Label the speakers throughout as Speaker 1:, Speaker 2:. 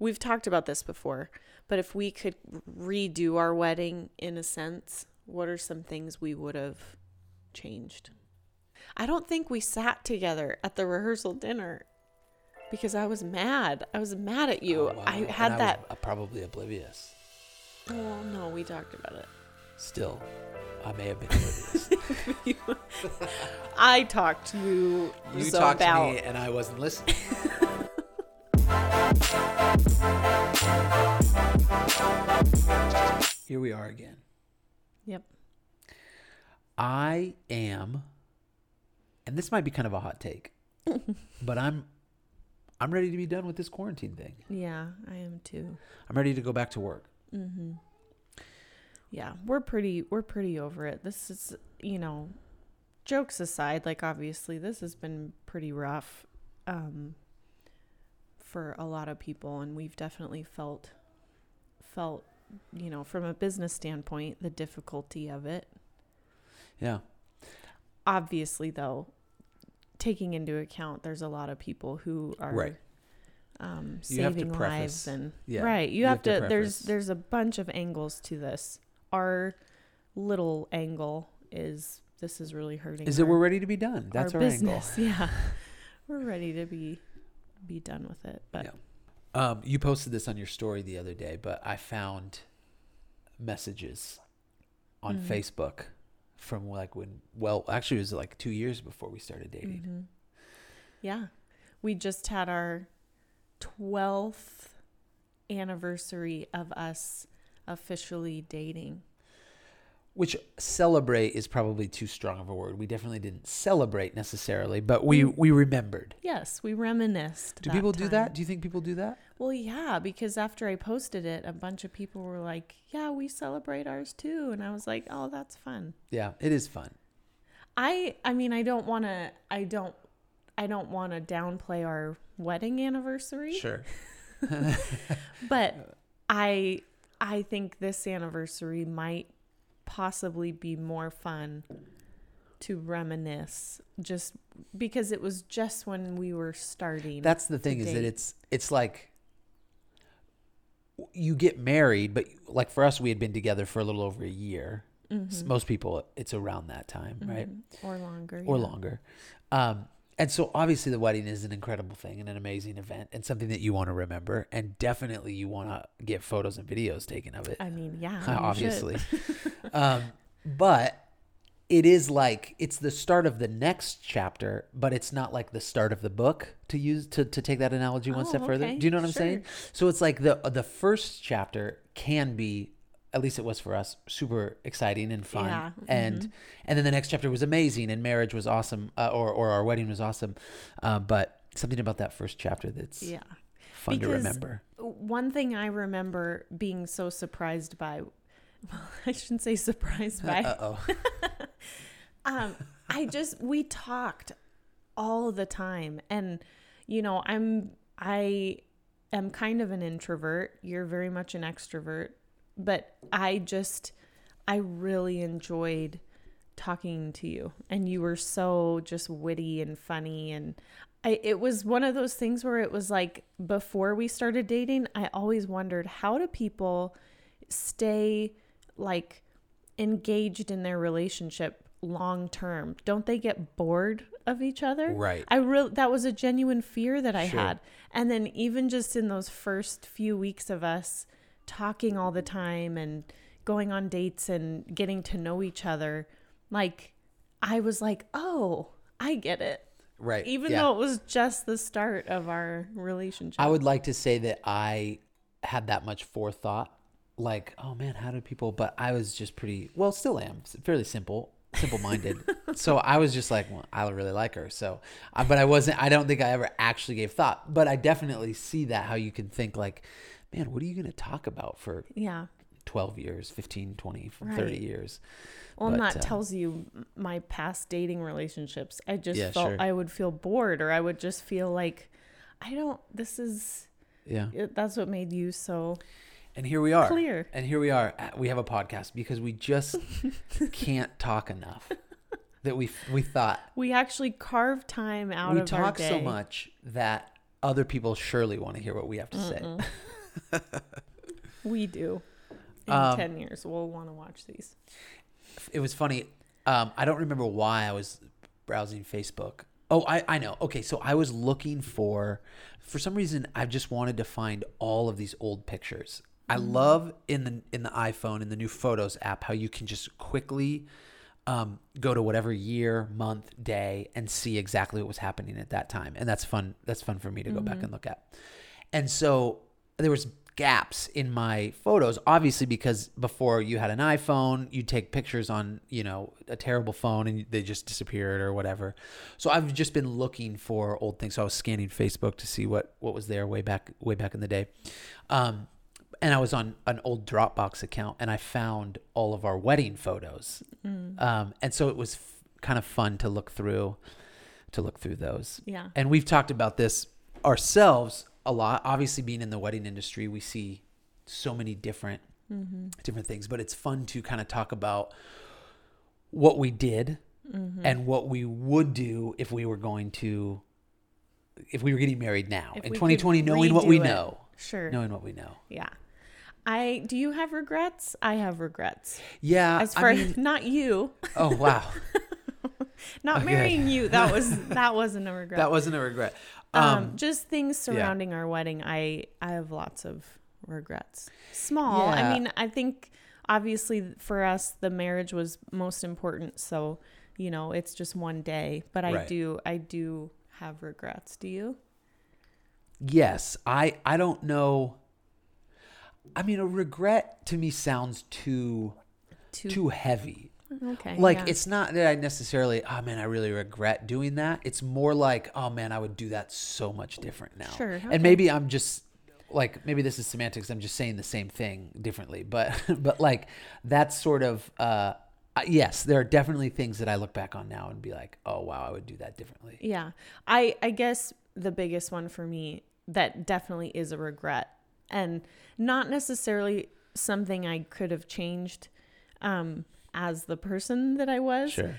Speaker 1: we've talked about this before, but if we could redo our wedding in a sense, what are some things we would have changed? I don't think we sat together at the rehearsal dinner because I was mad. I was mad at you.
Speaker 2: Oh, wow.
Speaker 1: I had
Speaker 2: was,
Speaker 1: that.
Speaker 2: uh, probably oblivious.
Speaker 1: Oh no, we talked about it.
Speaker 2: Still, I may have been oblivious.
Speaker 1: I talked to you,
Speaker 2: you
Speaker 1: so
Speaker 2: talked
Speaker 1: about
Speaker 2: to me and I wasn't listening. Here we are again.
Speaker 1: Yep.
Speaker 2: I am, and this might be kind of a hot take, but I'm, I'm ready to be done with this quarantine thing.
Speaker 1: Yeah, I am too.
Speaker 2: I'm ready to go back to work.
Speaker 1: Mm-hmm. Yeah, we're pretty we're pretty over it. This is you know, jokes aside, like obviously this has been pretty rough um for a lot of people and we've definitely felt felt you know, from a business standpoint, the difficulty of it.
Speaker 2: Yeah.
Speaker 1: Obviously though, taking into account there's a lot of people who are
Speaker 2: Right.
Speaker 1: um
Speaker 2: You have to
Speaker 1: saving lives and
Speaker 2: yeah,
Speaker 1: right you,
Speaker 2: you
Speaker 1: have,
Speaker 2: have to
Speaker 1: to, there's there's a bunch of angles to this our little angle is this is really hurting
Speaker 2: Is it
Speaker 1: our,
Speaker 2: we're ready to be done? That's our,
Speaker 1: our
Speaker 2: angle.
Speaker 1: business yeah we're ready to be be done with it but
Speaker 2: Yeah. Um, you posted this on your story the other day, but I found messages on
Speaker 1: Mhm.
Speaker 2: Facebook from like when, well, actually, it was like two years before we started dating.
Speaker 1: Mhm. yeah we just had our 12th anniversary of us officially dating
Speaker 2: Which celebrate is probably too strong of a word. We definitely didn't celebrate necessarily, but we
Speaker 1: Mm.
Speaker 2: we remembered.
Speaker 1: yes we reminisced
Speaker 2: Do people do that? Do you think people do that?
Speaker 1: Well, yeah, because after I posted it, a bunch of people were like, "Yeah, we celebrate ours too," and I was like, "Oh, that's fun."
Speaker 2: Yeah, it is fun.
Speaker 1: I, I mean, I don't want to, I don't, I don't want to downplay our wedding anniversary,
Speaker 2: Sure.
Speaker 1: but I, I think this anniversary might possibly be more fun to reminisce, just because it was just when we were starting.
Speaker 2: That's the thing is that it's it's like you get married, but like for us, we had been together for a little over a year.
Speaker 1: Mhm.
Speaker 2: Most people, it's around that time, right?
Speaker 1: Mhm. or longer,
Speaker 2: Or
Speaker 1: yeah.
Speaker 2: longer. Um, and so obviously the wedding is an incredible thing and an amazing event and something that you want to remember and definitely you want to get photos and videos taken of it.
Speaker 1: I mean, yeah,
Speaker 2: obviously. um, but it is like it's the start of the next chapter, but it's not like the start of the book to use to, to take that analogy one
Speaker 1: Oh,
Speaker 2: step further. Do you know what I'm saying? So it's like the the first chapter can be at least it was for us super exciting and fun
Speaker 1: Yeah,
Speaker 2: and
Speaker 1: mhm.
Speaker 2: and then the next chapter was amazing and marriage was awesome uh, or or our wedding was awesome uh, but something about that first chapter that's
Speaker 1: Yeah.
Speaker 2: fun to remember
Speaker 1: One thing I remember being so surprised by, well, I shouldn't say surprised by.
Speaker 2: uh-oh
Speaker 1: um, I just we talked all the time, and you know, I'm I am kind of an introvert. You're very much an extrovert, but I just I really enjoyed talking to you, and you were so just witty and funny, and I it was one of those things where it was like before we started dating, I always wondered how do people stay like engaged in their relationship long term? Don't they get bored of each other?
Speaker 2: Right.
Speaker 1: i really that was a genuine fear that i
Speaker 2: Sure.
Speaker 1: had. And then even just in those first few weeks of us talking all the time and going on dates and getting to know each other like i was like oh i get it
Speaker 2: right
Speaker 1: even
Speaker 2: yeah.
Speaker 1: though it was just the start of our relationship
Speaker 2: I would like to say that I had that much forethought. Like, oh man, how do people? But I was just pretty, well, still am fairly simple, simple minded. so I was just like, well, I really like her. So, uh, but I wasn't, I don't think I ever actually gave thought. But I definitely see that how you can think, like, man, what are you going to talk about for
Speaker 1: yeah
Speaker 2: 12 years, 15, 20, 30 years?
Speaker 1: Well, and that
Speaker 2: uh,
Speaker 1: tells you my past dating relationships. I just
Speaker 2: Yeah,
Speaker 1: felt
Speaker 2: sure.
Speaker 1: I would feel bored, or I would just feel like I don't. This is
Speaker 2: Yeah.
Speaker 1: it, that's what made you so
Speaker 2: And here we are.
Speaker 1: clear.
Speaker 2: And here we are. uh, We have a podcast because we just can't talk enough. That we we thought
Speaker 1: We actually carved time out
Speaker 2: we
Speaker 1: of our
Speaker 2: talk so much that other people surely want to hear what we have to say.
Speaker 1: We do. In
Speaker 2: Um,
Speaker 1: 10 years, we'll want to watch these.
Speaker 2: It was funny. Um, I don't remember why I was browsing Facebook. Oh, I, I know. Okay, so I was looking for, for some reason, I just wanted to find all of these old pictures. I love in the in the iPhone in the new Photos app how you can just quickly um, go to whatever year, month, day, and see exactly what was happening at that time, and that's fun. That's fun for me to go back and look at. And so there was gaps in my photos, obviously because before you had an iPhone, you'd take pictures on you know a terrible phone and they just disappeared or whatever. So I've just been looking for old things. So I was scanning Facebook to see what what was there way back way back in the day. Um, and I was on an old Dropbox account and I found all of our wedding photos. Um, and so it was f- kind of fun to look through, to look through those.
Speaker 1: Yeah.
Speaker 2: And we've talked about this ourselves a lot. Obviously, being in the wedding industry, we see so many different mm-hmm. different things, but it's fun to kind of talk about what we did mm-hmm. and what we would do if we were going to if we were getting married now
Speaker 1: If
Speaker 2: in 2020 knowing what we
Speaker 1: it.
Speaker 2: know
Speaker 1: Sure.
Speaker 2: knowing what we know
Speaker 1: Yeah. I do you have regrets? I have regrets.
Speaker 2: yeah
Speaker 1: As
Speaker 2: I
Speaker 1: far
Speaker 2: mean-
Speaker 1: not you,
Speaker 2: oh wow
Speaker 1: not oh,
Speaker 2: Okay.
Speaker 1: marrying you. That was that wasn't a regret.
Speaker 2: that wasn't a regret
Speaker 1: um,
Speaker 2: um,
Speaker 1: just things surrounding our wedding. I I have lots of regrets. Small. I mean, I think obviously for us the marriage was most important, so you know, it's just one day, but I
Speaker 2: Right.
Speaker 1: do I do have regrets. Do you?
Speaker 2: yes i i don't know i mean a regret to me sounds too
Speaker 1: Too,
Speaker 2: too heavy
Speaker 1: okay.
Speaker 2: like
Speaker 1: yeah.
Speaker 2: it's not that i necessarily oh man i really regret doing that it's more like oh man i would do that so much different now
Speaker 1: Sure, okay.
Speaker 2: and maybe i'm just like maybe this is semantics i'm just saying the same thing differently but but like that's sort of uh yes there are definitely things that i look back on now and be like oh wow i would do that differently
Speaker 1: Yeah. I I guess the biggest one for me that definitely is a regret and not necessarily something I could have changed um as the person that I was.
Speaker 2: sure.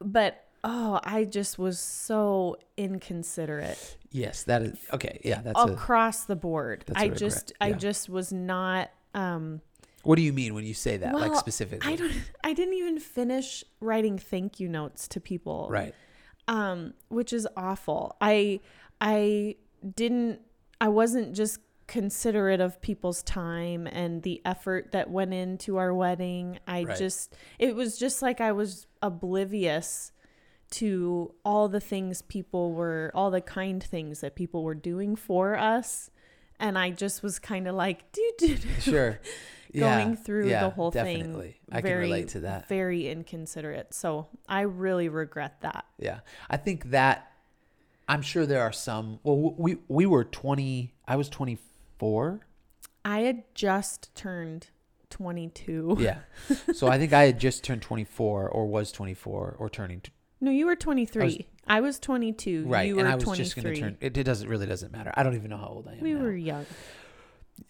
Speaker 1: But oh, I just was so inconsiderate.
Speaker 2: Yes that is okay yeah that's a
Speaker 1: across the board.
Speaker 2: a
Speaker 1: I just I just was not um
Speaker 2: what do you mean when you say that like specifically
Speaker 1: I don't I didn't even finish writing thank you notes to people.
Speaker 2: right.
Speaker 1: Um which is awful. I i didn't i wasn't just considerate of people's time and the effort that went into our wedding i
Speaker 2: Right.
Speaker 1: just it was just like i was oblivious to all the things people were all the kind things that people were doing for us and i just was kind of like do, do, do.
Speaker 2: sure
Speaker 1: going
Speaker 2: Yeah,
Speaker 1: through
Speaker 2: yeah,
Speaker 1: the whole
Speaker 2: definitely.
Speaker 1: thing
Speaker 2: i can
Speaker 1: very,
Speaker 2: relate to that
Speaker 1: very inconsiderate so i really regret that
Speaker 2: Yeah, I think that I'm sure there are some. Well, we we were 20. I was 24.
Speaker 1: I had just turned 22.
Speaker 2: Yeah, so I think I had just turned 24, or was 24, or turning. T-
Speaker 1: No, you were 23. I was, 22.
Speaker 2: right,
Speaker 1: You were
Speaker 2: and I was
Speaker 1: 23.
Speaker 2: just going to turn. It, it doesn't really doesn't matter. I don't even know how old I am.
Speaker 1: we
Speaker 2: now.
Speaker 1: were young.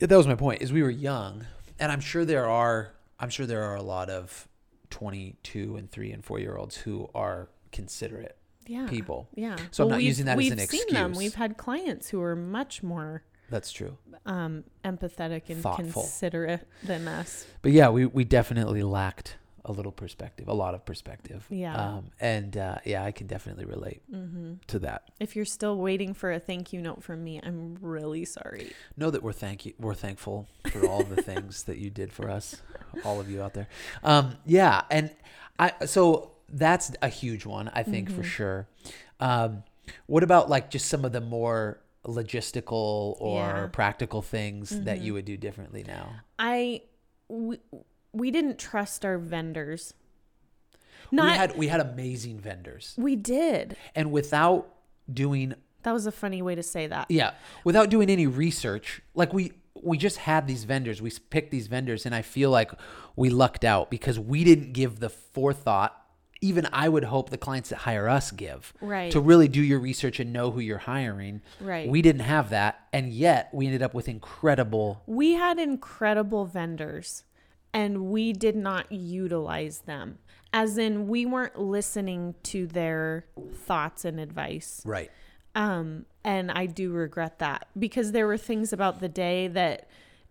Speaker 2: That was my point. Is we were young, and I'm sure there are. I'm sure there are a lot of 22 and three and four year olds who are considerate
Speaker 1: Yeah.
Speaker 2: people.
Speaker 1: Yeah.
Speaker 2: So I'm not using that as an excuse.
Speaker 1: we've seen them. We've had clients who are much more
Speaker 2: That's true.
Speaker 1: um, empathetic and
Speaker 2: Thoughtful.
Speaker 1: considerate than us.
Speaker 2: But yeah, we, we definitely lacked a little perspective, a lot of perspective.
Speaker 1: Yeah.
Speaker 2: Um, and uh, yeah, I can definitely relate
Speaker 1: mm-hmm.
Speaker 2: to that.
Speaker 1: If you're still waiting for a thank you note from me, I'm really sorry.
Speaker 2: Know that we're thank you, we're thankful for all the things that you did for us, all of you out there. Um, yeah, and I so that's a huge one, I think for
Speaker 1: Mhm.
Speaker 2: sure. Um, what about like just some of the more logistical or
Speaker 1: Yeah.
Speaker 2: practical things that
Speaker 1: Mhm.
Speaker 2: you would do differently now?
Speaker 1: I we, we didn't trust our vendors. Not
Speaker 2: we had we had amazing vendors,
Speaker 1: we did.
Speaker 2: and without doing
Speaker 1: That was a funny way to say that.
Speaker 2: Yeah, without doing any research, like we we just had these vendors, we picked these vendors, and I feel like we lucked out because we didn't give the forethought. Even I would hope the clients that hire us give
Speaker 1: Right.
Speaker 2: to really do your research and know who you're hiring.
Speaker 1: Right.
Speaker 2: We didn't have that, and yet we ended up with incredible.
Speaker 1: We had incredible vendors and we did not utilize them. As in, we weren't listening to their thoughts and advice.
Speaker 2: Right.
Speaker 1: Um, and I do regret that because there were things about the day that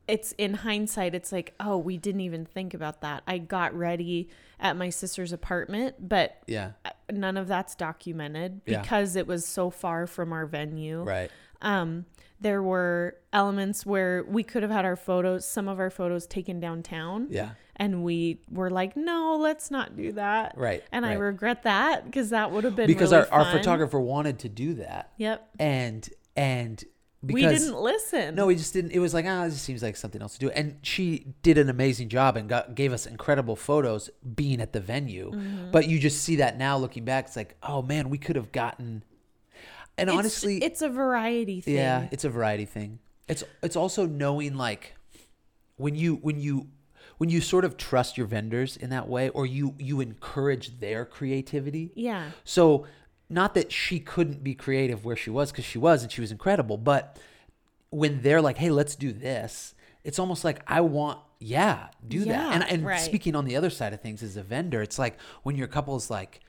Speaker 1: it's in hindsight, it's like, oh, we didn't even think about that. I got ready at my sister's apartment, but
Speaker 2: Yeah.
Speaker 1: none of that's documented
Speaker 2: Yeah.
Speaker 1: because it was so far from our venue.
Speaker 2: Right.
Speaker 1: Um, there were elements where we could have had our photos, some of our photos taken downtown.
Speaker 2: Yeah.
Speaker 1: And we were like, no, let's not do that.
Speaker 2: Right,
Speaker 1: And I regret that because that would have been
Speaker 2: Because
Speaker 1: really
Speaker 2: our, our photographer wanted to do that.
Speaker 1: Yep.
Speaker 2: And and
Speaker 1: we didn't listen.
Speaker 2: No, we just didn't. It was like, ah, this seems like something else to do. And she did an amazing job and got gave us incredible photos being at the venue.
Speaker 1: Mm-hmm.
Speaker 2: But you just see that now looking back, it's like, oh man, we could have gotten. And
Speaker 1: It's-
Speaker 2: honestly,
Speaker 1: it's a variety thing.
Speaker 2: yeah, it's a variety thing. It's it's also knowing like when you when you when you sort of trust your vendors in that way, or you you encourage their creativity.
Speaker 1: Yeah.
Speaker 2: So, not that she couldn't be creative where she was, because she was and she was incredible, but when they're like, hey, let's do this, it's almost like, I want, yeah, do that. And, and
Speaker 1: right.
Speaker 2: speaking on the other side of things as a vendor, it's like when your couple's like,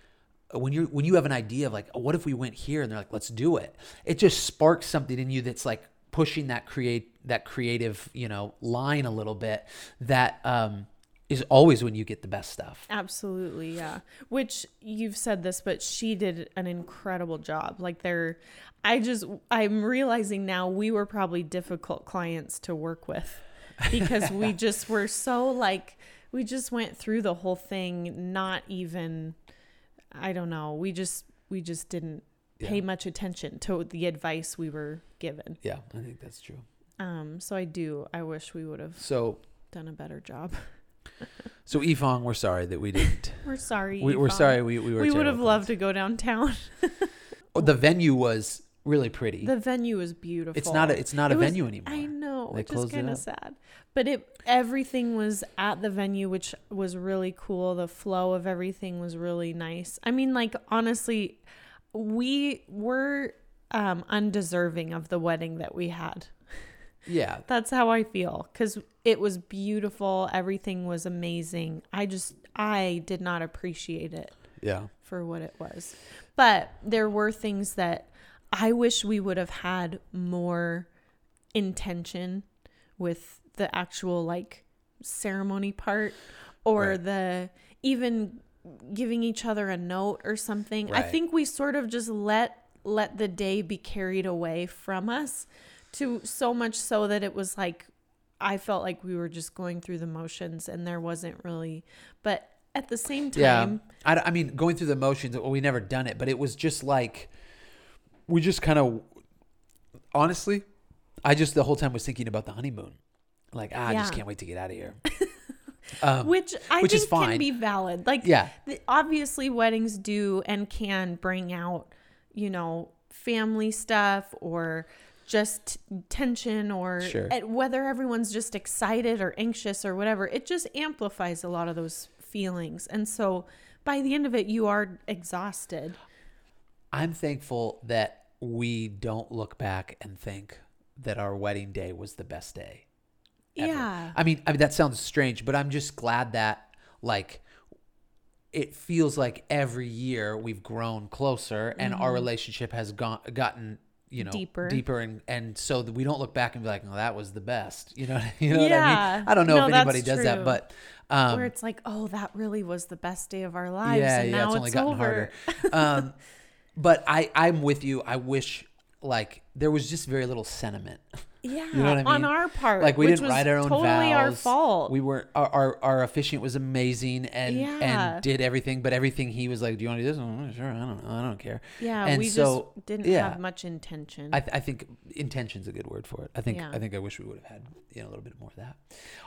Speaker 2: when you're when you have an idea of like oh, what if we went here and they're like let's do it it just sparks something in you that's like pushing that create that creative you know line a little bit that um is always when you get the best stuff
Speaker 1: Absolutely, yeah. Which you've said this, but she did an incredible job. Like they're I just I'm realizing now we were probably difficult clients to work with because we just were so like we just went through the whole thing not even I don't know. We just we just didn't pay
Speaker 2: Yeah.
Speaker 1: much attention to the advice we were given.
Speaker 2: yeah i think that's true
Speaker 1: Um so I do I wish we would have
Speaker 2: so
Speaker 1: done a better job.
Speaker 2: so ifong we're sorry that we didn't
Speaker 1: We're sorry.
Speaker 2: we, we're sorry we, we were
Speaker 1: we would have loved to go downtown.
Speaker 2: Oh, the venue was really pretty
Speaker 1: The venue was beautiful.
Speaker 2: it's not a it's not a
Speaker 1: was-
Speaker 2: venue anymore
Speaker 1: I know,
Speaker 2: They
Speaker 1: which is
Speaker 2: it
Speaker 1: kind of sad. But it everything was at the venue, which was really cool. The flow of everything was really nice. I mean, like honestly, we were um, undeserving of the wedding that we had.
Speaker 2: Yeah
Speaker 1: That's how I feel because it was beautiful. Everything was amazing. I just I did not appreciate it
Speaker 2: yeah
Speaker 1: for what it was. But there were things that I wish we would have had more intention with the actual like ceremony part or
Speaker 2: Right.
Speaker 1: the even giving each other a note or something. I think we sort of just let let the day be carried away from us to so much so that it was like I felt like we were just going through the motions and there wasn't really but at the same time
Speaker 2: Yeah, I, I mean, going through the motions. Well, we never done it, but it was just like we just kind of. Honestly, I just the whole time was thinking about the honeymoon. Like, ah, I just can't wait to get out of here. um,
Speaker 1: which I
Speaker 2: which
Speaker 1: think
Speaker 2: is fine.
Speaker 1: can be valid. Like,
Speaker 2: Yeah.
Speaker 1: the, obviously, weddings do and can bring out, you know, family stuff or just tension or
Speaker 2: Sure.
Speaker 1: whether everyone's just excited or anxious or whatever. It just amplifies a lot of those feelings, and so by the end of it, you are exhausted.
Speaker 2: I'm thankful that we don't look back and think that our wedding day was the best day. ever.
Speaker 1: Yeah.
Speaker 2: I mean, I mean that sounds strange, but I'm just glad that like it feels like every year we've grown closer and our mm-hmm. relationship has gone gotten you know.
Speaker 1: Deeper.
Speaker 2: deeper and and so that we don't look back and be like, "Oh, that was the best." You know, you know what I mean? I don't know
Speaker 1: No,
Speaker 2: if anybody does that, but um,
Speaker 1: Where it's like, oh, that really was the best day of our lives,
Speaker 2: yeah,
Speaker 1: and
Speaker 2: yeah,
Speaker 1: now
Speaker 2: it's
Speaker 1: it's,
Speaker 2: only gotten
Speaker 1: over.
Speaker 2: harder. um, but I, I'm with you. I wish like there was just very little sentiment.
Speaker 1: Yeah,
Speaker 2: You know what I
Speaker 1: on our part,
Speaker 2: Like we
Speaker 1: which
Speaker 2: didn't
Speaker 1: was
Speaker 2: write our own
Speaker 1: totally our fault.
Speaker 2: We weren't. Our, our our officiant was amazing and
Speaker 1: Yeah.
Speaker 2: and did everything, but everything he was like, "Do you want to do this?" Oh, sure. I don't know. I don't care.
Speaker 1: yeah,
Speaker 2: and
Speaker 1: we
Speaker 2: so,
Speaker 1: just didn't
Speaker 2: yeah.
Speaker 1: have much intention.
Speaker 2: I, th- I think intention's a good word for it. I think
Speaker 1: Yeah.
Speaker 2: I think I wish we would have had you know a little bit more of that.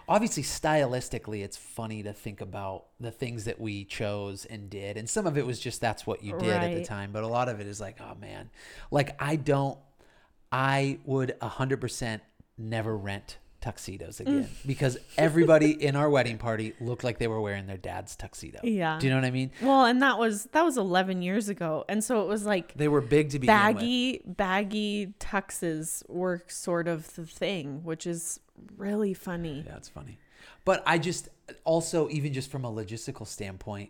Speaker 2: Obviously, stylistically, it's funny to think about the things that we chose and did, and some of it was just that's what you did at the time, but a lot of it is like, oh man, like I don't, I would hundred percent never rent tuxedos again
Speaker 1: Mm.
Speaker 2: because everybody in our wedding party looked like they were wearing their dad's tuxedo.
Speaker 1: Yeah.
Speaker 2: do you know what I mean?
Speaker 1: well, and that was that was 11 years ago, and so it was like
Speaker 2: They were big to with.
Speaker 1: baggy baggy tuxes were sort of the thing, which is really funny.
Speaker 2: Yeah, it's funny. But I just also even just from a logistical standpoint,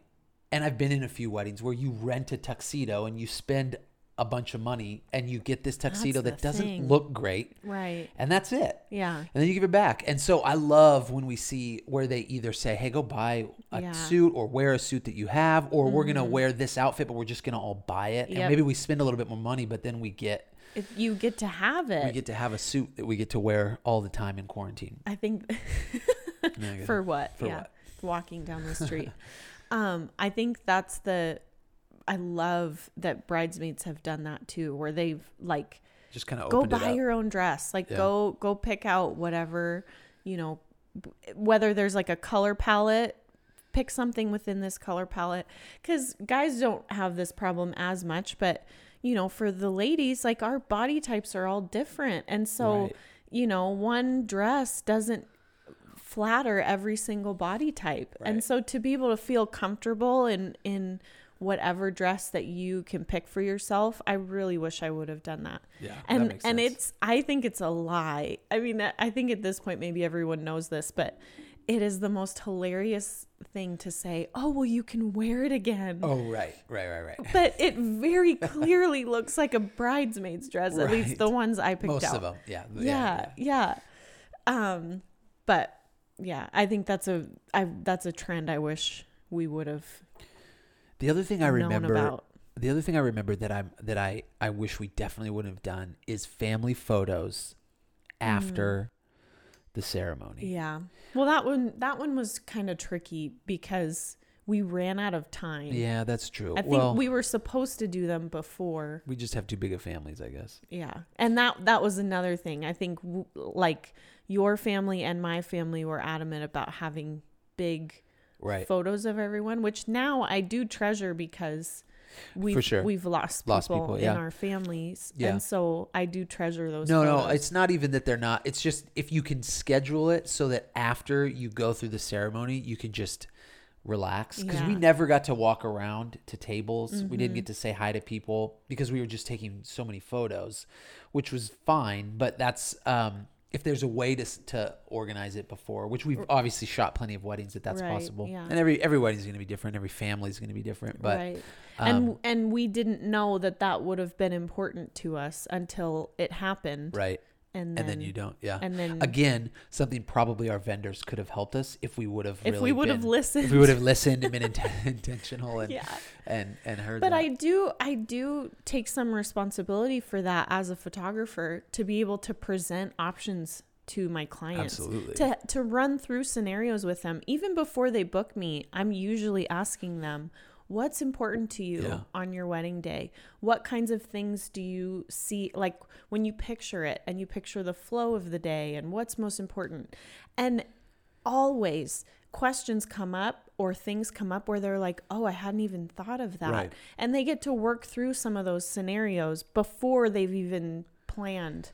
Speaker 2: and I've been in a few weddings where you rent a tuxedo and you spend a bunch of money and you get this tuxedo that doesn't
Speaker 1: thing.
Speaker 2: look great
Speaker 1: Right.
Speaker 2: and that's it
Speaker 1: Yeah.
Speaker 2: and then you give it back and so i love when we see where they either say hey go buy a
Speaker 1: Yeah. Mm-hmm.
Speaker 2: suit or wear a suit that you have or we're gonna wear this outfit but we're just gonna all buy it and maybe we spend a little bit more money but then we get
Speaker 1: If you get to have it.
Speaker 2: we get to have a suit that we get to wear all the time in quarantine
Speaker 1: I think
Speaker 2: I
Speaker 1: for what?
Speaker 2: For
Speaker 1: yeah.
Speaker 2: what?
Speaker 1: Walking down the street. um, I think that's the I love that bridesmaids have done that too, where they've like
Speaker 2: just kind of
Speaker 1: go buy your own dress. Like
Speaker 2: Yeah.
Speaker 1: go go pick out whatever, you know, whether there's like a color palette, pick something within this color palette cuz guys don't have this problem as much, but you know, for the ladies, like our body types are all different. And so,
Speaker 2: Right.
Speaker 1: you know, one dress doesn't flatter every single body type. And so to be able to feel comfortable in in whatever dress that you can pick for yourself, I really wish I would have done that.
Speaker 2: Yeah, that
Speaker 1: And
Speaker 2: makes
Speaker 1: and it's I think it's a lie. I mean, I think at this point maybe everyone knows this, but it is the most hilarious thing to say, "Oh, well you can wear it again."
Speaker 2: oh right right right right
Speaker 1: But it very clearly looks like a bridesmaid's dress, at least the ones I picked
Speaker 2: most
Speaker 1: out.
Speaker 2: of them yeah
Speaker 1: Yeah, yeah. Um, but yeah, I think that's a I that's a trend I wish we would have
Speaker 2: the other thing i remember the other thing i remember that i'm that i i wish we definitely wouldn't have done is family photos after the ceremony
Speaker 1: Mm. Yeah. Well, that one that one was kind of tricky because we ran out of time.
Speaker 2: Yeah, that's true.
Speaker 1: I think
Speaker 2: well,
Speaker 1: we were supposed to do them before.
Speaker 2: we just have too big of families, I guess.
Speaker 1: Yeah. And that that was another thing. I think w- like your family and my family were adamant about having big
Speaker 2: Right.
Speaker 1: photos of everyone, which now I do treasure because we've
Speaker 2: sure.
Speaker 1: we've lost people,
Speaker 2: Lost people, yeah.
Speaker 1: in our families.
Speaker 2: Yeah.
Speaker 1: And so I do treasure those
Speaker 2: No, no, it's not even that they're not. It's just if you can schedule it so that after you go through the ceremony, you can just relax. Because we
Speaker 1: Yeah. Mm-hmm.
Speaker 2: never got to walk around to tables. We didn't get to say hi to people because we were just taking so many photos, which was fine. But that's um, if there's a way to to organize it before, which we've obviously shot plenty of weddings that that's
Speaker 1: Right,
Speaker 2: possible.
Speaker 1: yeah.
Speaker 2: And every every wedding's going to be different. Every family's going to be different. But
Speaker 1: right.
Speaker 2: um,
Speaker 1: and and we didn't know that that would have been important to us until it happened.
Speaker 2: right.
Speaker 1: And then,
Speaker 2: and then you don't. Yeah.
Speaker 1: and then
Speaker 2: Again, something probably our vendors could have helped us if we would have.
Speaker 1: if
Speaker 2: really
Speaker 1: we would have listened.
Speaker 2: If we would have listened and been int- intentional and
Speaker 1: yeah.
Speaker 2: and and heard.
Speaker 1: But
Speaker 2: that.
Speaker 1: I do I do take some responsibility for that as a photographer to be able to present options to my clients.
Speaker 2: Absolutely.
Speaker 1: To to run through scenarios with them even before they book me. I'm usually asking them What's important to you
Speaker 2: Yeah.
Speaker 1: on your wedding day? What kinds of things do you see like when you picture it and you picture the flow of the day and what's most important? And always questions come up or things come up where they're like, oh, I hadn't even thought of that.
Speaker 2: Right.
Speaker 1: And they get to work through some of those scenarios before they've even planned,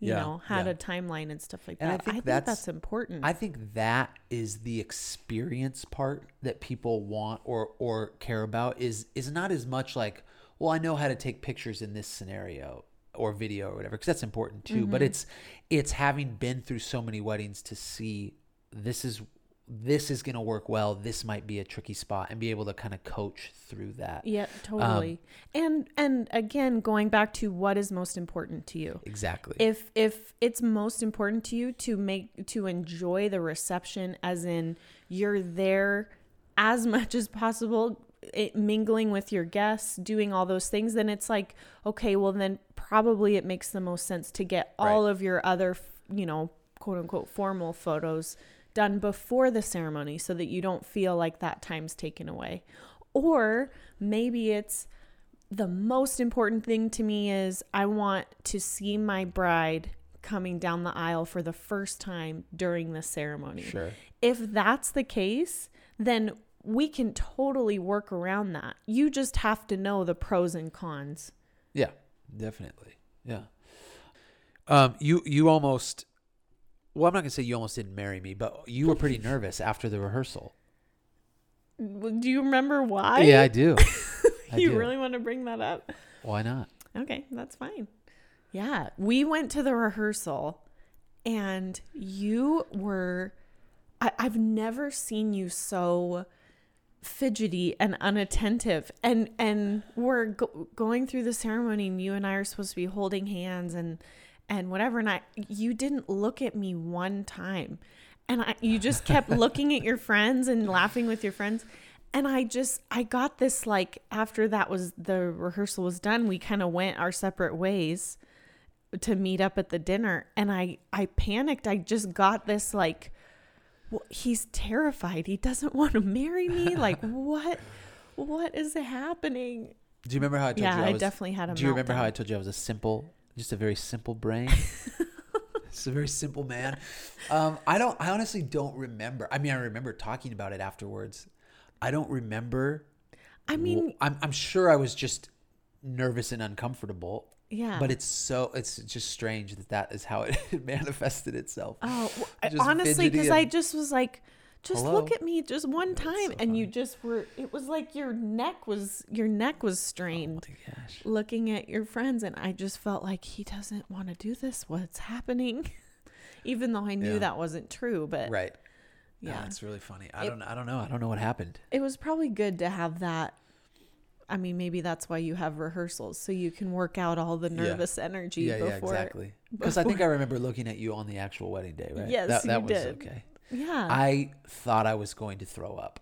Speaker 1: you
Speaker 2: Yeah,
Speaker 1: know, had
Speaker 2: yeah.
Speaker 1: a timeline and stuff like
Speaker 2: And I
Speaker 1: that.
Speaker 2: think that's-
Speaker 1: important.
Speaker 2: I think that is the experience part that people want or or care about is is not as much like, well, I know how to take pictures in this scenario or video or whatever because that's important too. But mm-hmm. it's it's having been through so many weddings to see this is this is going to work well. This might be a tricky spot and be able to kind of coach through that.
Speaker 1: yeah, totally. Um, and and again, going back to what is most important to you.
Speaker 2: Exactly.
Speaker 1: if if it's most important to you to make to enjoy the reception as in you're there as much as possible it, mingling with your guests doing all those things then it's like okay well then probably it makes the most sense to get all of your other you know quote unquote formal photos done before the ceremony so that you don't feel like that time's taken away or maybe it's the most important thing to me is I want to see my bride coming down the aisle for the first time during the ceremony.
Speaker 2: Sure.
Speaker 1: If that's the case, then we can totally work around that. You just have to know the pros and cons.
Speaker 2: Yeah, definitely. Yeah. Um, you you almost. Well, I'm not gonna say you almost didn't marry me, but you were pretty nervous after the rehearsal.
Speaker 1: Do you remember why?
Speaker 2: yeah, I do. I
Speaker 1: you
Speaker 2: do.
Speaker 1: really want to bring that up?
Speaker 2: Why not?
Speaker 1: Okay, that's fine. Yeah, we went to the rehearsal and you were, I, I've never seen you so fidgety and unattentive and and we're go- going through the ceremony and you and I are supposed to be holding hands and and whatever and I you didn't look at me one time and I you just kept looking at your friends and laughing with your friends and I just I got this like after that was the rehearsal was done we kind of went our separate ways to meet up at the dinner and I I panicked I just got this like well, he's terrified. He doesn't want to marry me. Like what? What is happening?
Speaker 2: Do you remember how I told
Speaker 1: Yeah,
Speaker 2: you?
Speaker 1: I
Speaker 2: was,
Speaker 1: definitely had a
Speaker 2: Do you remember how. I told you I was a simple, just a very simple brain? It's a very simple man. Um, I don't. I honestly don't remember. I mean, I remember talking about it afterwards. I don't remember.
Speaker 1: I mean,
Speaker 2: I'm. I'm sure I was just nervous and uncomfortable.
Speaker 1: yeah.
Speaker 2: But it's so. It's just strange that that is how it manifested itself.
Speaker 1: oh, well, honestly, because I just was like, just look at me just one time,
Speaker 2: so
Speaker 1: and you just were. It was like your neck was your neck was strained.
Speaker 2: Oh
Speaker 1: looking at your friends and I just felt like he doesn't want to do this. What's happening? Even though I knew
Speaker 2: Yeah.
Speaker 1: that wasn't true, but
Speaker 2: Right. Yeah,
Speaker 1: yeah.
Speaker 2: it's really funny. I
Speaker 1: It-
Speaker 2: don't. I don't know. I don't know what happened.
Speaker 1: it was probably good to have that. I mean, maybe that's why you have rehearsals so you can work out all the
Speaker 2: Yeah.
Speaker 1: nervous energy
Speaker 2: Yeah, yeah, exactly. Because I think I remember looking at you on the actual wedding day, right?
Speaker 1: Yes,
Speaker 2: that, that
Speaker 1: you
Speaker 2: was
Speaker 1: did.
Speaker 2: okay.
Speaker 1: Yeah.
Speaker 2: I thought I was going to throw up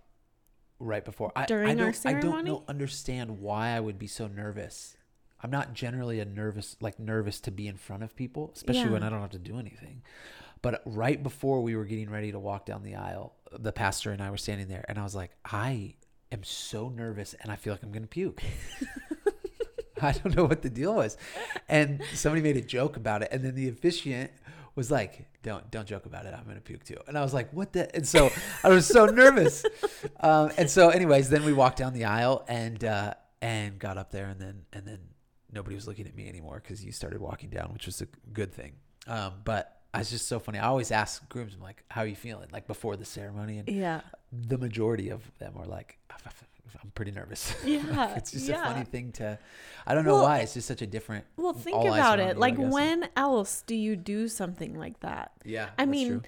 Speaker 2: right before. I,
Speaker 1: During
Speaker 2: I
Speaker 1: our
Speaker 2: don't, I don't know, understand why I would be so nervous. I'm not generally a nervous, like nervous to be in front of people, especially when I don't have to do anything. But right before we were getting ready to walk down the aisle, the pastor and I were standing there, and I was like, I am so nervous, and I feel like I'm going to puke. I don't know what the deal was. And somebody made a joke about it. And then the officiant was like, don't, don't joke about it. I'm going to puke too. And I was like, what the? And so I was so nervous. Um, and so anyways, then we walked down the aisle and, uh, and got up there and then, and then nobody was looking at me anymore because you started walking down, which was a good thing. Um, but I was just so funny. I always ask grooms, I'm like, how are you feeling? Like before the ceremony. And
Speaker 1: yeah.
Speaker 2: the majority of them are like, I'm pretty nervous.
Speaker 1: Yeah,
Speaker 2: it's just
Speaker 1: yeah.
Speaker 2: a funny thing to. I don't know why. It's just such a different.
Speaker 1: Well, think about it. Like, when else do you do something like that?
Speaker 2: Yeah,
Speaker 1: I mean,
Speaker 2: true.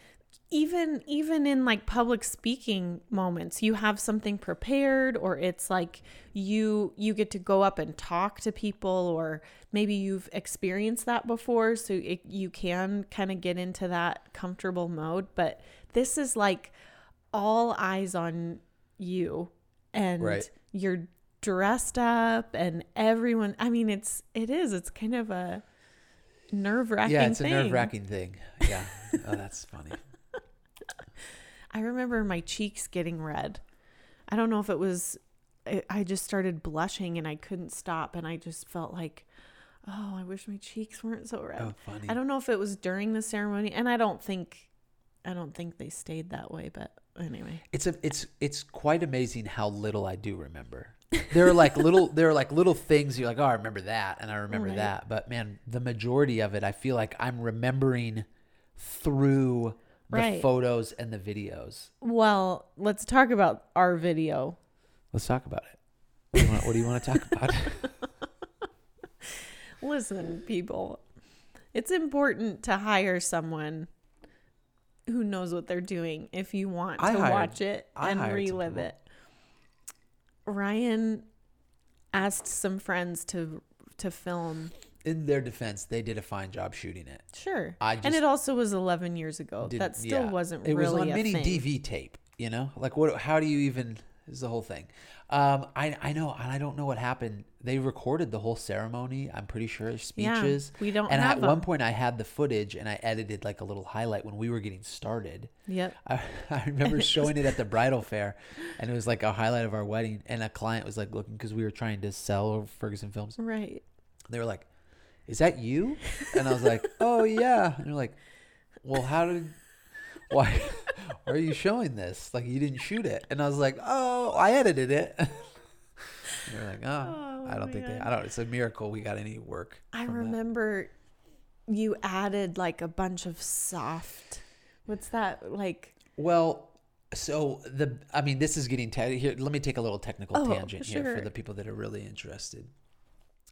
Speaker 1: even even in like public speaking moments, you have something prepared, or it's like you you get to go up and talk to people, or maybe you've experienced that before, so it, you can kind of get into that comfortable mode. But this is like all eyes on you, and
Speaker 2: Right.
Speaker 1: you're dressed up, and everyone. I mean, it's it is. It's kind of a nerve wracking.
Speaker 2: yeah, it's a nerve wracking thing. Yeah, oh, that's funny.
Speaker 1: I remember my cheeks getting red. I don't know if it was, I I just started blushing and I couldn't stop. And I just felt like, oh, I wish my cheeks weren't so red.
Speaker 2: Oh, funny.
Speaker 1: I don't know if it was during the ceremony. And I don't think, I don't think they stayed that way. But anyway.
Speaker 2: It's a, it's, it's quite amazing how little I do remember. There are like little, there are like little things you're like, oh, I remember that, and I remember
Speaker 1: Right.
Speaker 2: that. But man, the majority of it, I feel like I'm remembering through the
Speaker 1: Right.
Speaker 2: photos and the videos.
Speaker 1: Well, let's talk about our video.
Speaker 2: Let's talk about it. What do you want, what do you want to talk about?
Speaker 1: Listen, people, it's important to hire someone who knows what they're doing if you want to
Speaker 2: hired-
Speaker 1: watch it and relive it. Ryan asked some friends to to film.
Speaker 2: In their defense, they did a fine job shooting it.
Speaker 1: Sure.
Speaker 2: I
Speaker 1: and it also was 11 years ago.
Speaker 2: did-
Speaker 1: that still
Speaker 2: yeah.
Speaker 1: wasn't
Speaker 2: It was
Speaker 1: really
Speaker 2: on
Speaker 1: a
Speaker 2: mini
Speaker 1: thing.
Speaker 2: DV tape. You know, like what? How do you even? This is the whole thing. Um, I I know, and I don't know what happened. They recorded the whole ceremony. I'm pretty sure speeches.
Speaker 1: we don't
Speaker 2: And at one point, I had the footage, and I edited like a little highlight when we were getting started.
Speaker 1: Yep.
Speaker 2: I, I remember showing it at the bridal fair, and it was like a highlight of our wedding. And a client was like looking because we were trying to sell Ferguson Films.
Speaker 1: Right.
Speaker 2: They were like, "Is that you?" And I was like, "Oh yeah." And they're like, "Well, how did? Why? Why are you showing this? Like you didn't shoot it?" And I was like, "Oh, I edited it." they're like, "Oh,
Speaker 1: Oh,
Speaker 2: I don't think they. I don't. It's a miracle we got any work."
Speaker 1: I
Speaker 2: from that.
Speaker 1: remember you added like a bunch of soft. What's that like?
Speaker 2: Well, so the I mean, this is getting te- here. Let me take a little technical
Speaker 1: Oh,
Speaker 2: tangent here for the people that are really interested.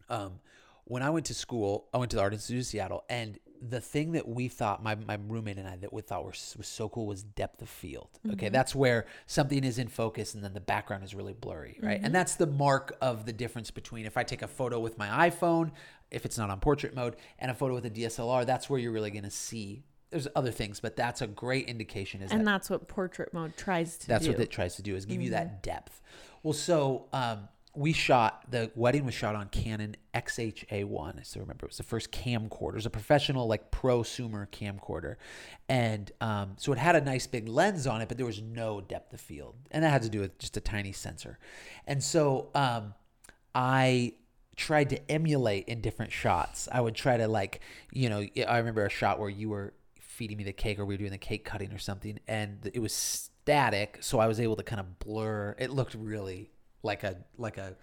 Speaker 2: Um, when I went to school, I went to the Art Institute of Seattle, and the thing that we thought my, my roommate and I that we thought were, was so cool was depth of field. Okay, that's where something is in focus and then the background is really blurry, right? And that's the mark of the difference between if I take a photo with my iPhone, if it's not on portrait mode, and a photo with a DSLR, that's where you're really going to see. There's other things, but that's a great indication. Is that
Speaker 1: And that's what portrait mode tries to
Speaker 2: that's
Speaker 1: do.
Speaker 2: what it tries to do is give you
Speaker 1: Mm-hmm.
Speaker 2: that depth. Well, so um, we shot the wedding was shot on Canon XHA1. I still remember it was the first camcorder. It was a professional like prosumer camcorder, and um, so it had a nice big lens on it, but there was no depth of field, and that had to do with just a tiny sensor. And so um, I tried to emulate in different shots. I would try to like, you know, I remember a shot where you were feeding me the cake or we were doing the cake cutting or something and it was static, so I was able to kind of blur. It looked really like a like a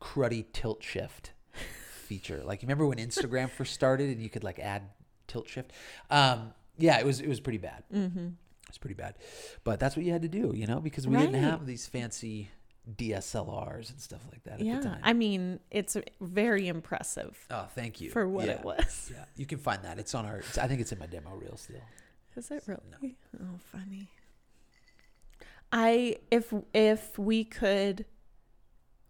Speaker 2: cruddy tilt shift feature. Like you remember when Instagram first started and you could like add tilt shift? Um yeah, it was it was pretty bad. Mm-hmm. It's pretty bad. But that's what you had to do, you know, because we didn't have these fancy DSLRs and stuff like that at the
Speaker 1: yeah.
Speaker 2: time.
Speaker 1: I mean, it's very impressive
Speaker 2: Oh, thank you
Speaker 1: for what
Speaker 2: Yeah.
Speaker 1: it was.
Speaker 2: Yeah, you can find that. It's on our. It's, I think it's in my demo reel still.
Speaker 1: Is it really? Oh, funny. I if if we could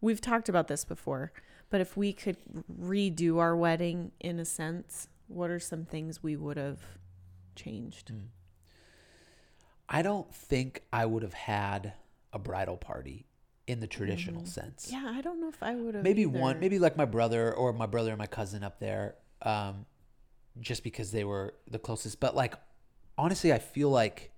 Speaker 1: we've talked about this before, but if we could redo our wedding in a sense, what are some things we would have changed?
Speaker 2: Mm. I don't think I would have had a bridal party in the traditional sense.
Speaker 1: Yeah, I don't know if I would have
Speaker 2: maybe one, maybe like my brother or my brother and my cousin up there, um, just because they were the closest. But like, honestly, I feel like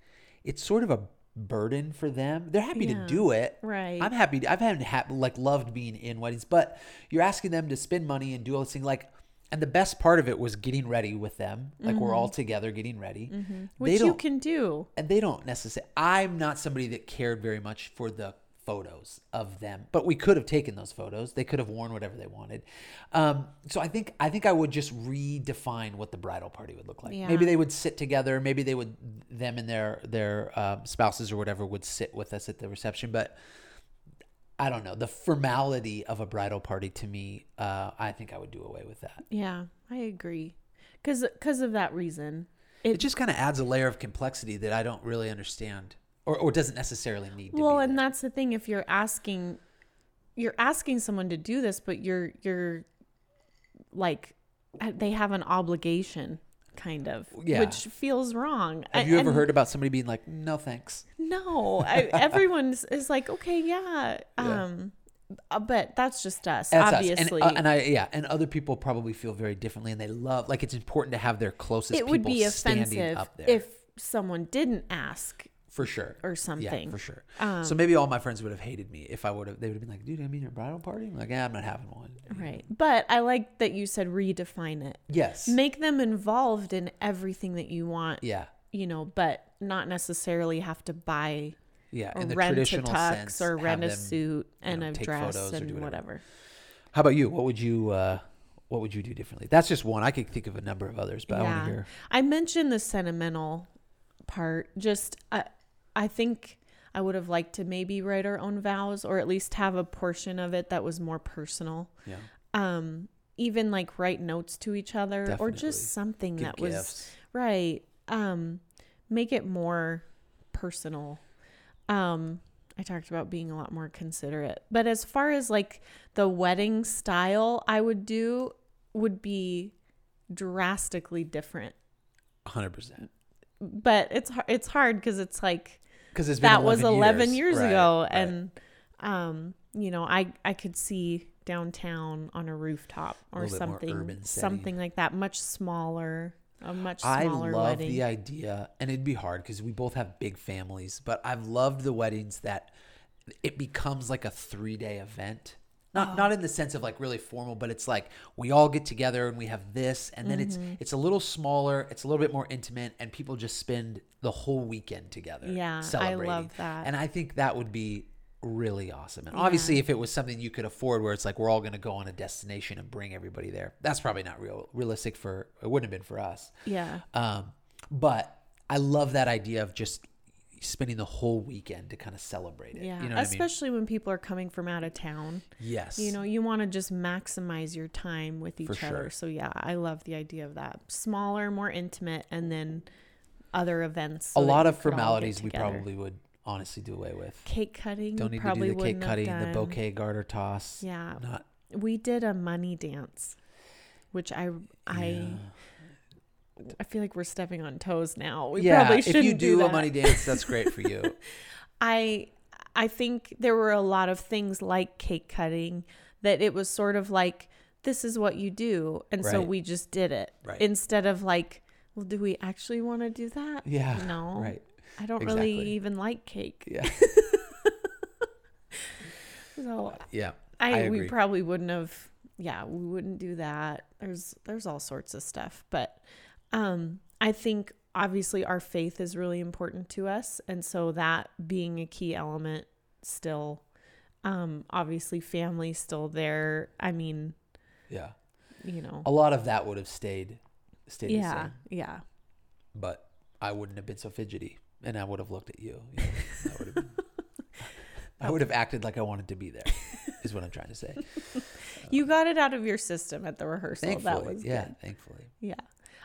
Speaker 2: it's sort of a burden for them. They're happy
Speaker 1: Yeah.
Speaker 2: to do it.
Speaker 1: Right.
Speaker 2: I'm happy. I've had hap- like loved being in weddings, but you're asking them to spend money and do all this thing. Like, and the best part of it was getting ready with them. Like we're all together getting ready.
Speaker 1: Mm-hmm. which you
Speaker 2: don't,
Speaker 1: can do.
Speaker 2: and they don't necessarily. I'm not somebody that cared very much for the photos of them, but we could have taken those photos. They could have worn whatever they wanted. Um, so I think I think I would just redefine what the bridal party would look like.
Speaker 1: Yeah.
Speaker 2: Maybe they would sit together. Maybe they would them and their their um, spouses or whatever would sit with us at the reception, but. I don't know the formality of a bridal party to me. Uh, I think I would do away with that.
Speaker 1: Yeah, I agree. Cuz cuz of that reason.
Speaker 2: It just kind of adds a layer of complexity that I don't really understand, or, or doesn't necessarily need. To
Speaker 1: well and
Speaker 2: there.
Speaker 1: that's the thing if you're asking you're asking someone to do this but you're you're like uh, they have an obligation kind of
Speaker 2: Yeah.
Speaker 1: which feels wrong
Speaker 2: Have you ever heard about somebody being like, "No, thanks"?
Speaker 1: no I, everyone is like okay yeah
Speaker 2: Yeah.
Speaker 1: um uh, but that's just us
Speaker 2: That's us.
Speaker 1: obviously
Speaker 2: And, uh, and I yeah, and other people probably feel very differently, and they love like it's important to have their closest.
Speaker 1: it would be offensive
Speaker 2: up there
Speaker 1: if someone didn't ask
Speaker 2: for sure
Speaker 1: or something Yeah,
Speaker 2: for sure.
Speaker 1: Um,
Speaker 2: so maybe all my friends would have hated me if I would have. They would have been like, "Dude, I mean your bridal party." I'm like, "Yeah, I'm not having one."
Speaker 1: right but i like that you said redefine it
Speaker 2: Yes.
Speaker 1: make them involved in everything that you want
Speaker 2: yeah.
Speaker 1: you know, but not necessarily have to buy
Speaker 2: Yeah.
Speaker 1: or
Speaker 2: In the
Speaker 1: rent a tux
Speaker 2: sense,
Speaker 1: or rent a
Speaker 2: them-
Speaker 1: suit and
Speaker 2: know,
Speaker 1: a dress
Speaker 2: photos or do
Speaker 1: and
Speaker 2: whatever.
Speaker 1: whatever.
Speaker 2: How about you? What would you? uh What would you do differently? That's just one. I could think of a number of others, but I want to hear.
Speaker 1: I mentioned the sentimental part. Just I, I think I would have liked to maybe write our own vows or at least have a portion of it that was more personal.
Speaker 2: Yeah.
Speaker 1: Um, even like write notes to each other or just something
Speaker 2: Give
Speaker 1: that was. Right. Um make it more personal. Um I talked about being a lot more considerate. But as far as like the wedding style I would do would be drastically different.
Speaker 2: hundred percent.
Speaker 1: But it's it's hard cuz it's like
Speaker 2: Because it's been
Speaker 1: that was 11 years,
Speaker 2: Right,
Speaker 1: ago
Speaker 2: right.
Speaker 1: and um you know, I I could see downtown on a rooftop or
Speaker 2: more
Speaker 1: something something like that, much smaller, a much smaller I
Speaker 2: love
Speaker 1: wedding.
Speaker 2: the idea, and it'd be hard because we both have big families. But I've loved the weddings that it becomes like a three day event. Not not in the sense of like really formal, but it's like we all get together and we have this, and then it's
Speaker 1: Mm-hmm.
Speaker 2: it's a little smaller, it's a little bit more intimate, and people just spend the whole weekend together.
Speaker 1: Yeah, I love that.
Speaker 2: and I think that would be really awesome. And obviously, if it was something you could afford, where it's like we're all going to go on a destination and bring everybody there, that's probably not real realistic for. It wouldn't have been for us.
Speaker 1: yeah.
Speaker 2: Um, but I love that idea of just spending the whole weekend to kind of celebrate it.
Speaker 1: Yeah,
Speaker 2: you know what I mean?
Speaker 1: especially when people are coming from out of town.
Speaker 2: Yes.
Speaker 1: You know, you want to just maximize your time with each
Speaker 2: For
Speaker 1: other.
Speaker 2: sure.
Speaker 1: So yeah, I love the idea of that. Smaller, more intimate, and then other events. so
Speaker 2: a lot of
Speaker 1: could all get
Speaker 2: formalities we probably would honestly do away with.
Speaker 1: cake cutting.
Speaker 2: Don't need to do the cake cutting, the bouquet garter toss.
Speaker 1: Yeah,
Speaker 2: Not
Speaker 1: we did a money dance, which I I
Speaker 2: yeah.
Speaker 1: I feel like we're stepping on toes now. We
Speaker 2: yeah,
Speaker 1: probably
Speaker 2: if
Speaker 1: shouldn't if
Speaker 2: you do,
Speaker 1: that.
Speaker 2: a money dance, that's great for you.
Speaker 1: I I think there were a lot of things like cake cutting that it was sort of like this is what you do and so we just did it
Speaker 2: Right.
Speaker 1: instead of like well do we actually want to do that?
Speaker 2: Yeah.
Speaker 1: No.
Speaker 2: Right.
Speaker 1: I don't really even like cake.
Speaker 2: Yeah.
Speaker 1: So
Speaker 2: Yeah.
Speaker 1: I,
Speaker 2: I
Speaker 1: we probably wouldn't have yeah, we wouldn't do that. There's there's all sorts of stuff, but um I think obviously our faith is really important to us and so that being a key element still um obviously family still there. I mean,
Speaker 2: Yeah.
Speaker 1: you know.
Speaker 2: A lot of that would have stayed stayed the
Speaker 1: Yeah,
Speaker 2: same.
Speaker 1: yeah.
Speaker 2: But I wouldn't have been so fidgety and I would have looked at you. you know, that would have been- I would have acted like I wanted to be there. Is what I'm trying to say.
Speaker 1: You got it out of your system at the rehearsal.
Speaker 2: Thankfully,
Speaker 1: that was
Speaker 2: yeah,
Speaker 1: good.
Speaker 2: thankfully.
Speaker 1: Yeah.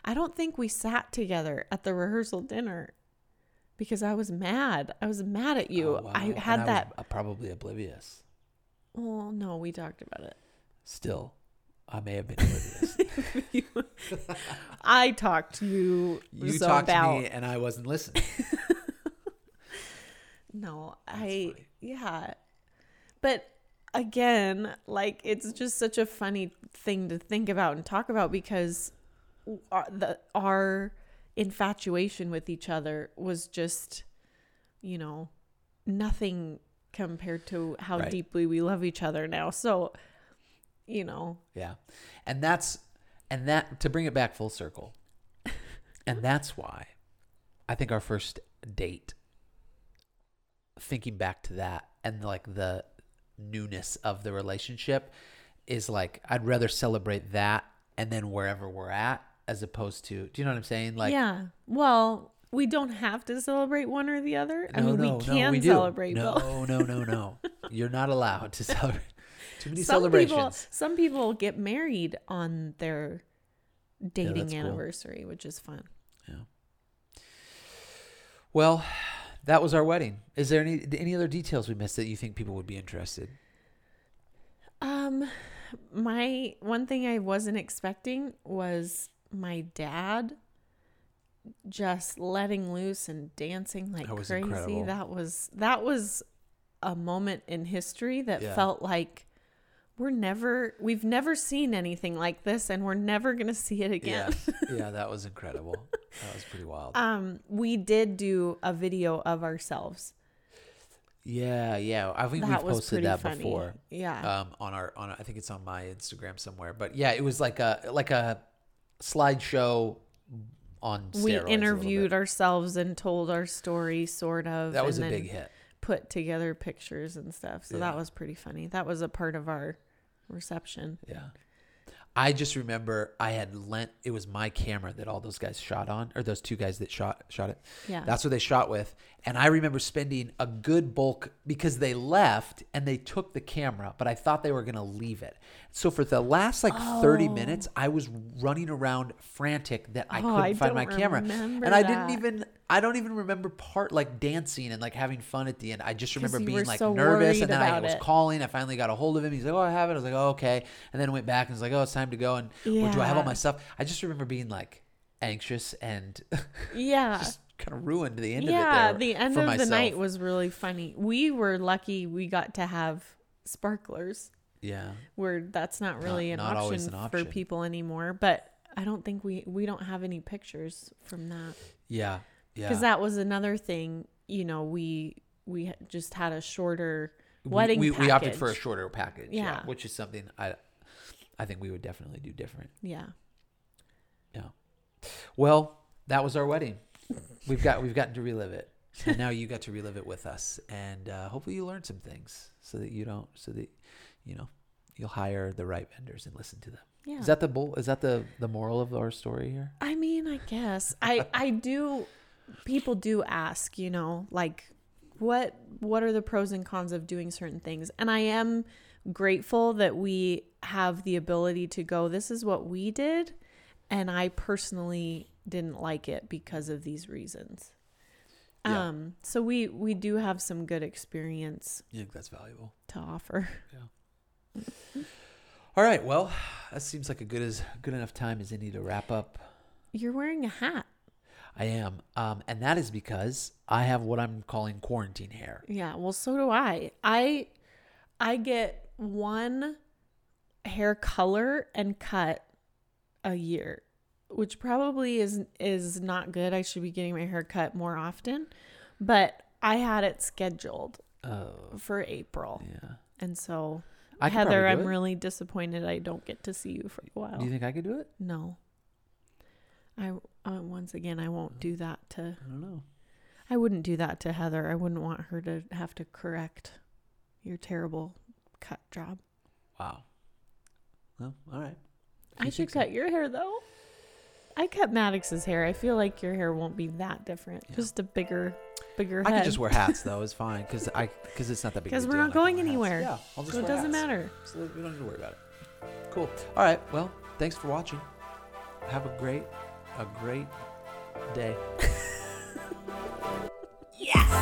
Speaker 1: I don't think we sat together at the rehearsal dinner because I was mad. I was mad at you.
Speaker 2: Oh, wow.
Speaker 1: I had
Speaker 2: was,
Speaker 1: that.
Speaker 2: probably oblivious.
Speaker 1: Well, no, we talked about it.
Speaker 2: Still, I may have been oblivious.
Speaker 1: I talked to you,
Speaker 2: you
Speaker 1: so
Speaker 2: talked
Speaker 1: about
Speaker 2: to me and I wasn't listening.
Speaker 1: no, I
Speaker 2: funny.
Speaker 1: yeah. But again, like it's just such a funny thing to think about and talk about because our, the our infatuation with each other was just you know nothing compared to how
Speaker 2: Right.
Speaker 1: deeply we love each other now. So, you know,
Speaker 2: Yeah. And that's and that to bring it back full circle. and that's why I think our first date thinking back to that and like the newness of the relationship is like I'd rather celebrate that and then wherever we're at as opposed to do you know what I'm saying? Like
Speaker 1: yeah. Well, we don't have to celebrate one or the other. I
Speaker 2: no,
Speaker 1: mean,
Speaker 2: no,
Speaker 1: we
Speaker 2: no,
Speaker 1: can
Speaker 2: we do.
Speaker 1: celebrate both.
Speaker 2: No, no, no, no. You're not allowed to celebrate too many
Speaker 1: some
Speaker 2: celebrations.
Speaker 1: people some people get married on their dating
Speaker 2: cool.
Speaker 1: anniversary which is fun Yeah.
Speaker 2: Well, that was our wedding. Is there any any other details we missed that you think people would be interested?
Speaker 1: um my one thing i wasn't expecting was my dad just letting loose and dancing like
Speaker 2: That
Speaker 1: crazy
Speaker 2: incredible.
Speaker 1: that was that was a moment in history that
Speaker 2: Yeah.
Speaker 1: felt like we're never we've never seen anything like this and we're never going to see it again
Speaker 2: Yeah, yeah, that was incredible. That was pretty wild.
Speaker 1: um we did do a video of ourselves
Speaker 2: yeah, yeah. I think
Speaker 1: that
Speaker 2: we've posted that
Speaker 1: funny
Speaker 2: before.
Speaker 1: yeah
Speaker 2: Um, on our on I think it's on my Instagram somewhere. But yeah, it was like a like a slideshow on
Speaker 1: we interviewed ourselves and told our story sort of
Speaker 2: That was a big hit.
Speaker 1: put together pictures and stuff so
Speaker 2: Yeah.
Speaker 1: that was pretty funny that was a part of our reception
Speaker 2: Yeah. I just remember I had lent it was my camera that all those guys shot on, or those two guys that shot shot it.
Speaker 1: yeah
Speaker 2: That's what they shot with. And I remember spending a good bulk because they left and they took the camera, but I thought they were going to leave it. So for the last like 30
Speaker 1: Oh.
Speaker 2: minutes, I was running around frantic that I
Speaker 1: Oh,
Speaker 2: couldn't
Speaker 1: I
Speaker 2: find my camera. And I didn't even I don't even remember part like dancing and like having fun at the end. I just remember being like
Speaker 1: so
Speaker 2: nervous and then I was
Speaker 1: it.
Speaker 2: calling. I finally got a hold of him. He's like, "Oh, I have it." I was like, "Oh, okay." And then went back and was like, "Oh, it's time to go." And well, do I have all my stuff? I just remember being like anxious and
Speaker 1: yeah
Speaker 2: just kind of ruined the end
Speaker 1: yeah
Speaker 2: of it there
Speaker 1: the end of
Speaker 2: myself.
Speaker 1: the night was really funny we were lucky we got to have sparklers
Speaker 2: yeah
Speaker 1: where that's not really an,
Speaker 2: not
Speaker 1: option
Speaker 2: an
Speaker 1: for people anymore but i don't think we we don't have any pictures from that
Speaker 2: yeah yeah.
Speaker 1: because that was another thing you know we we just had a shorter wedding
Speaker 2: we, we opted for a shorter package yeah.
Speaker 1: Yeah.
Speaker 2: which is something i i think we would definitely do different.
Speaker 1: Yeah.
Speaker 2: Yeah. Well that was our wedding. We've got we've gotten to relive it. And now you got to relive it with us. And uh, hopefully you learned some things so that you don't so that you know you'll hire the right vendors and listen to them.
Speaker 1: Yeah.
Speaker 2: Is that the bull is that the the moral of our story here?
Speaker 1: I mean i guess. I i do people do ask, you know, like what what are the pros and cons of doing certain things? And I am grateful that we have the ability to go this is what we did and I personally didn't like it because of these reasons.
Speaker 2: Yeah.
Speaker 1: Um so we we do have some good experience
Speaker 2: You think that's valuable?
Speaker 1: to offer. Yeah.
Speaker 2: All right. Well, that seems like a good as good enough time as any to wrap up.
Speaker 1: You're wearing a hat.
Speaker 2: I am, um, and that is because I have what I'm calling quarantine hair.
Speaker 1: Yeah, well so do I. I I get one hair color and cut a year, which probably is is not good. I should be getting my hair cut more often, but I had it scheduled
Speaker 2: Oh,
Speaker 1: for April.
Speaker 2: yeah.
Speaker 1: And so
Speaker 2: I
Speaker 1: Heather, I'm
Speaker 2: it.
Speaker 1: really disappointed I don't get to see you for a while.
Speaker 2: Do you think I could do it?
Speaker 1: no. I uh, once again I won't do that to
Speaker 2: I don't know.
Speaker 1: I wouldn't do that to Heather. I wouldn't want her to have to correct your terrible cut job.
Speaker 2: Wow. Well, all right.
Speaker 1: I should
Speaker 2: so.
Speaker 1: cut your hair though. I cut Maddox's hair. I feel like your hair won't be that different.
Speaker 2: Yeah.
Speaker 1: Just a bigger, bigger
Speaker 2: I
Speaker 1: head.
Speaker 2: can just wear hats though. It's fine because I because it's not that big.
Speaker 1: Because we're
Speaker 2: deal,
Speaker 1: not
Speaker 2: and I can
Speaker 1: going
Speaker 2: wear hats.
Speaker 1: anywhere.
Speaker 2: Yeah,
Speaker 1: so it doesn't
Speaker 2: hats.
Speaker 1: matter.
Speaker 2: So we don't need to worry about it. Cool. All right. Well, thanks for watching. Have a great, a great day.
Speaker 1: Yes.